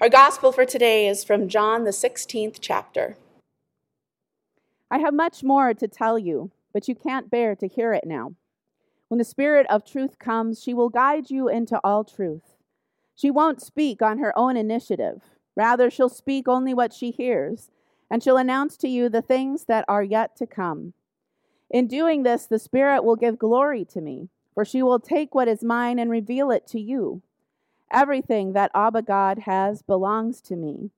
Our gospel for today is from John, the 16th chapter. I have much more to tell you, but you can't bear to hear it now. When the Spirit of truth comes, she will guide you into all truth. She won't speak on her own initiative. Rather, she'll speak only what she hears, and she'll announce to you the things that are yet to come. In doing this, the Spirit will give glory to me, for she will take what is mine and reveal it to you. Everything that Abba God has belongs to me.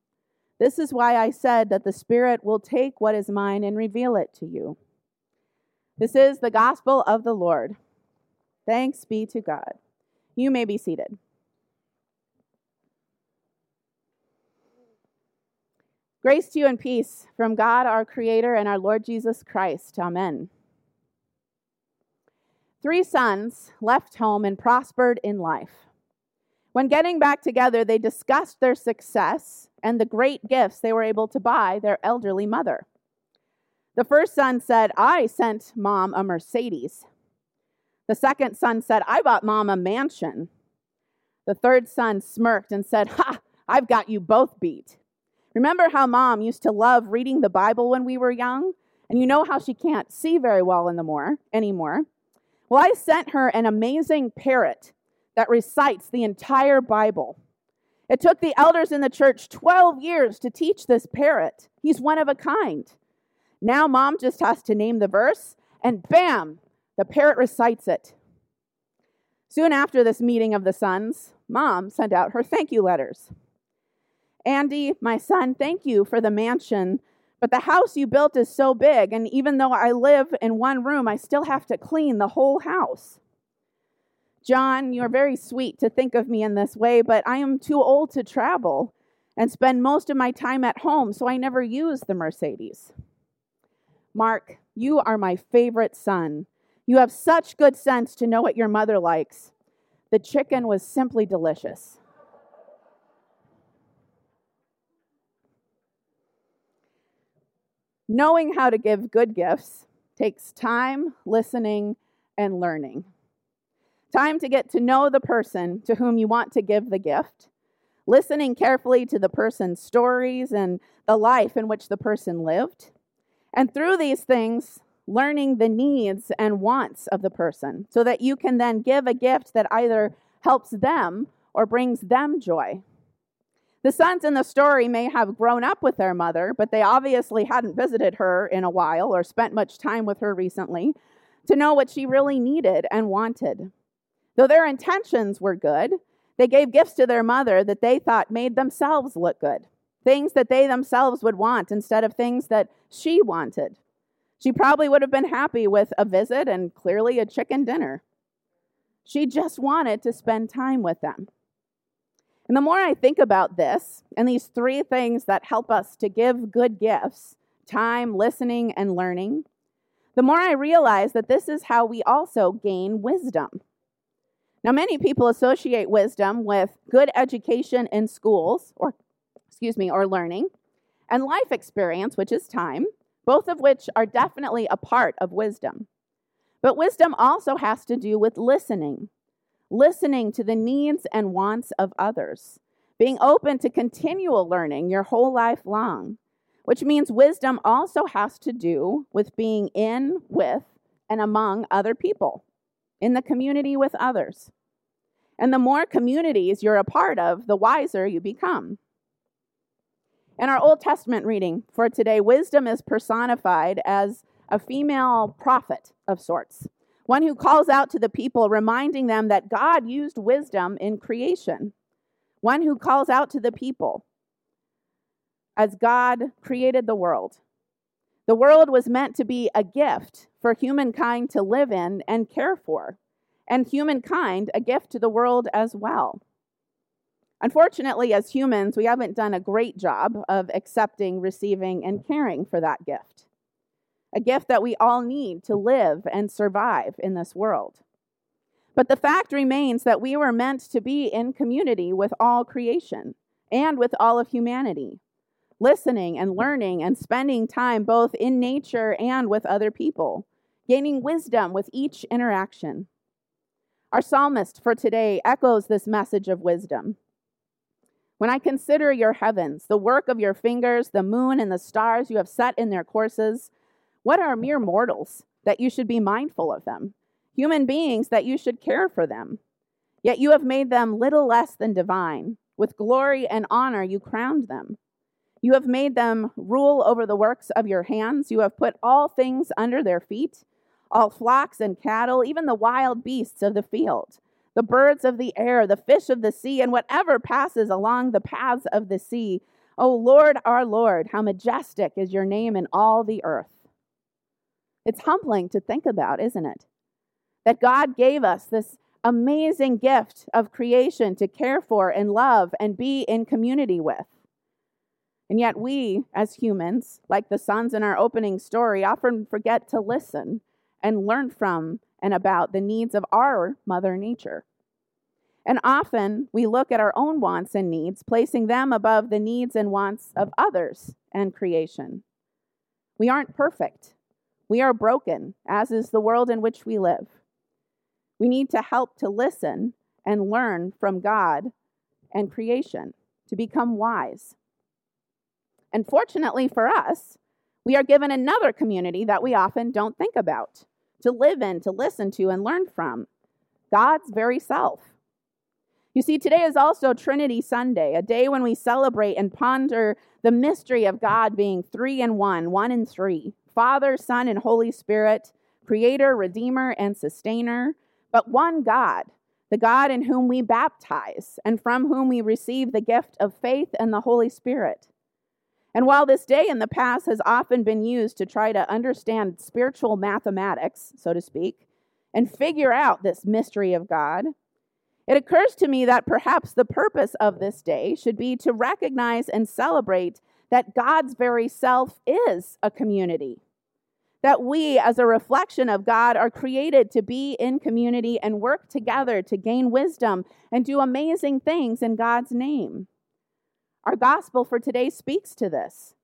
This is why I said that the Spirit will take what is mine and reveal it to you. This is the gospel of the Lord. Thanks be to God. You may be seated. Grace to you and peace from God, our Creator, and our Lord Jesus Christ. Amen. Three sons left home and prospered in life. When getting back together, they discussed their success and the great gifts they were able to buy their elderly mother. The first son said, I sent mom a Mercedes. The second son said, I bought mom a mansion. The third son smirked and said, Ha, I've got you both beat. Remember how mom used to love reading the Bible when we were young? And you know how she can't see very well in the more, anymore. Well, I sent her an amazing parrot that recites the entire Bible. It took the elders in the church 12 years to teach this parrot. He's one of a kind. Now, mom just has to name the verse, and bam, the parrot recites it. Soon after this meeting of the sons, mom sent out her thank you letters. Andy, my son, thank you for the mansion, but the house you built is so big, and even though I live in one room, I still have to clean the whole house. John, you're very sweet to think of me in this way, but I am too old to travel and spend most of my time at home, so I never use the Mercedes. Mark, you are my favorite son. You have such good sense to know what your mother likes. The chicken was simply delicious. Knowing how to give good gifts takes time, listening, and learning. Time to get to know the person to whom you want to give the gift, listening carefully to the person's stories and the life in which the person lived. And through these things, learning the needs and wants of the person so that you can then give a gift that either helps them or brings them joy. The sons in the story may have grown up with their mother, but they obviously hadn't visited her in a while or spent much time with her recently to know what she really needed and wanted. Though their intentions were good, they gave gifts to their mother that they thought made themselves look good, things that they themselves would want instead of things that she wanted. She probably would have been happy with a visit and clearly a chicken dinner. She just wanted to spend time with them. And the more I think about this and these three things that help us to give good gifts time, listening, and learning the more I realize that this is how we also gain wisdom. Now, many people associate wisdom with good education in schools, or excuse me, or learning, and life experience, which is time, both of which are definitely a part of wisdom. But wisdom also has to do with listening, listening to the needs and wants of others, being open to continual learning your whole life long, which means wisdom also has to do with being in, with, and among other people in the community with others. And the more communities you're a part of, the wiser you become. In our Old Testament reading for today, wisdom is personified as a female prophet of sorts, one who calls out to the people, reminding them that God used wisdom in creation, one who calls out to the people as God created the world. The world was meant to be a gift for humankind to live in and care for, and humankind a gift to the world as well. Unfortunately, as humans, we haven't done a great job of accepting, receiving, and caring for that gift. A gift that we all need to live and survive in this world. But the fact remains that we were meant to be in community with all creation and with all of humanity listening and learning and spending time both in nature and with other people, gaining wisdom with each interaction. Our psalmist for today echoes this message of wisdom. When I consider your heavens, the work of your fingers, the moon and the stars you have set in their courses, what are mere mortals that you should be mindful of them? Human beings that you should care for them. Yet you have made them little less than divine. With glory and honor you crowned them. You have made them rule over the works of your hands. You have put all things under their feet, all flocks and cattle, even the wild beasts of the field, the birds of the air, the fish of the sea, and whatever passes along the paths of the sea. O Lord, our Lord, how majestic is your name in all the earth. It's humbling to think about, isn't it? That God gave us this amazing gift of creation to care for and love and be in community with. And yet, we as humans, like the sons in our opening story, often forget to listen and learn from and about the needs of our Mother Nature. And often we look at our own wants and needs, placing them above the needs and wants of others and creation. We aren't perfect. We are broken, as is the world in which we live. We need to help to listen and learn from God and creation to become wise. And fortunately for us, we are given another community that we often don't think about to live in, to listen to, and learn from God's very self. You see, today is also Trinity Sunday, a day when we celebrate and ponder the mystery of God being three in one, one in three Father, Son, and Holy Spirit, Creator, Redeemer, and Sustainer, but one God, the God in whom we baptize and from whom we receive the gift of faith and the Holy Spirit. And while this day in the past has often been used to try to understand spiritual mathematics, so to speak, and figure out this mystery of God, it occurs to me that perhaps the purpose of this day should be to recognize and celebrate that God's very self is a community. That we, as a reflection of God, are created to be in community and work together to gain wisdom and do amazing things in God's name. Our gospel for today speaks to this.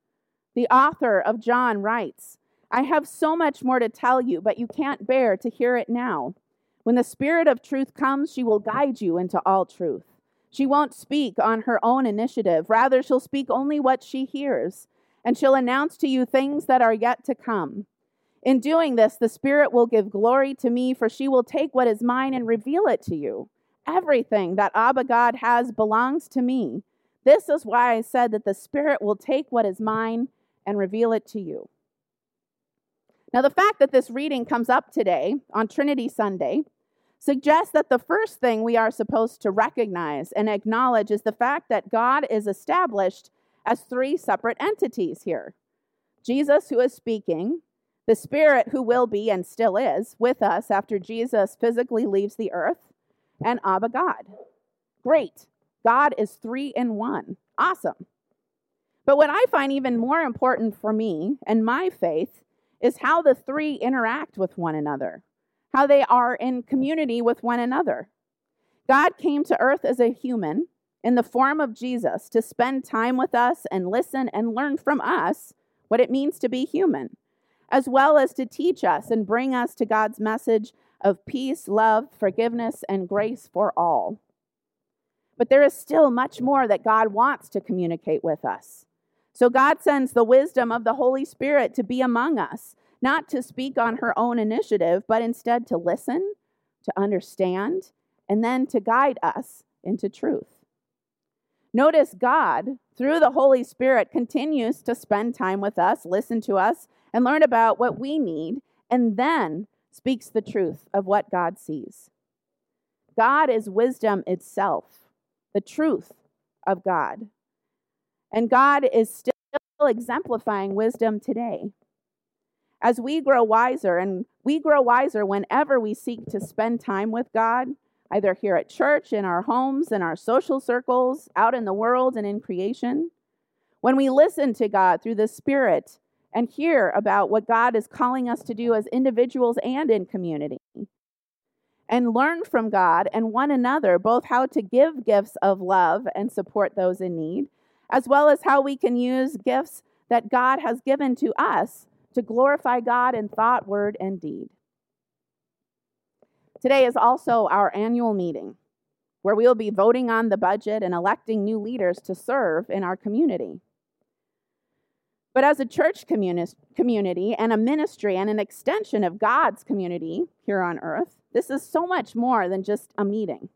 The author of John writes, I have so much more to tell you, but you can't bear to hear it now. When the Spirit of truth comes, she will guide you into all truth. She won't speak on her own initiative. Rather, she'll speak only what she hears, and she'll announce to you things that are yet to come. In doing this, the Spirit will give glory to me, for she will take what is mine and reveal it to you. Everything that Abba God has belongs to me. This is why I said that the Spirit will take what is mine and reveal it to you. Now, the fact that this reading comes up today on Trinity Sunday suggests that the first thing we are supposed to recognize and acknowledge is the fact that God is established as three separate entities here Jesus, who is speaking, the Spirit, who will be and still is with us after Jesus physically leaves the earth, and Abba God. Great. God is three in one. Awesome. But what I find even more important for me and my faith is how the three interact with one another, how they are in community with one another. God came to earth as a human in the form of Jesus to spend time with us and listen and learn from us what it means to be human, as well as to teach us and bring us to God's message of peace, love, forgiveness, and grace for all. But there is still much more that God wants to communicate with us. So God sends the wisdom of the Holy Spirit to be among us, not to speak on her own initiative, but instead to listen, to understand, and then to guide us into truth. Notice God, through the Holy Spirit, continues to spend time with us, listen to us, and learn about what we need, and then speaks the truth of what God sees. God is wisdom itself the truth of God. And God is still exemplifying wisdom today. As we grow wiser, and we grow wiser whenever we seek to spend time with God, either here at church, in our homes, in our social circles, out in the world, and in creation. When we listen to God through the Spirit and hear about what God is calling us to do as individuals and in community, and learn from God and one another both how to give gifts of love and support those in need, as well as how we can use gifts that God has given to us to glorify God in thought, word, and deed. Today is also our annual meeting. where we will be voting on the budget and electing new leaders to serve in our community. But as a church communi- community and a ministry and an extension of God's community here on earth, this is so much more than just a meeting.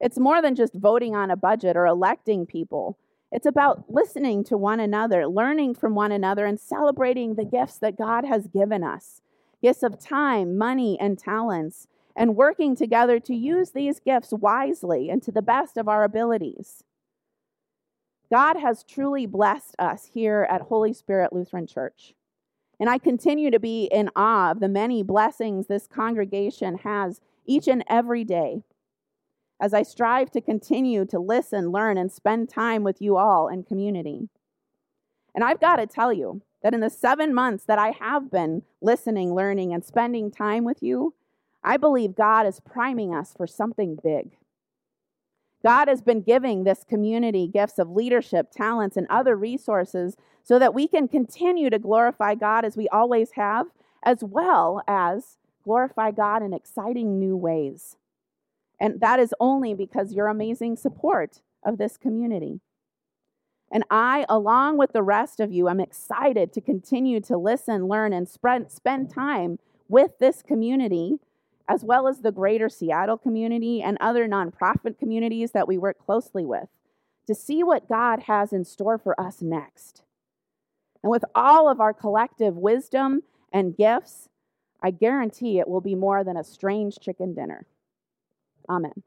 It's more than just voting on a budget or electing people. It's about listening to one another, learning from one another, and celebrating the gifts that God has given us gifts of time, money, and talents, and working together to use these gifts wisely and to the best of our abilities. God has truly blessed us here at Holy Spirit Lutheran Church. And I continue to be in awe of the many blessings this congregation has each and every day as I strive to continue to listen, learn, and spend time with you all in community. And I've got to tell you that in the seven months that I have been listening, learning, and spending time with you, I believe God is priming us for something big. God has been giving this community gifts of leadership, talents, and other resources so that we can continue to glorify God as we always have, as well as glorify God in exciting new ways. And that is only because your amazing support of this community. And I, along with the rest of you, am excited to continue to listen, learn, and spread, spend time with this community, as well as the greater Seattle community and other nonprofit communities that we work closely with, to see what God has in store for us next. And with all of our collective wisdom and gifts, I guarantee it will be more than a strange chicken dinner. Amen.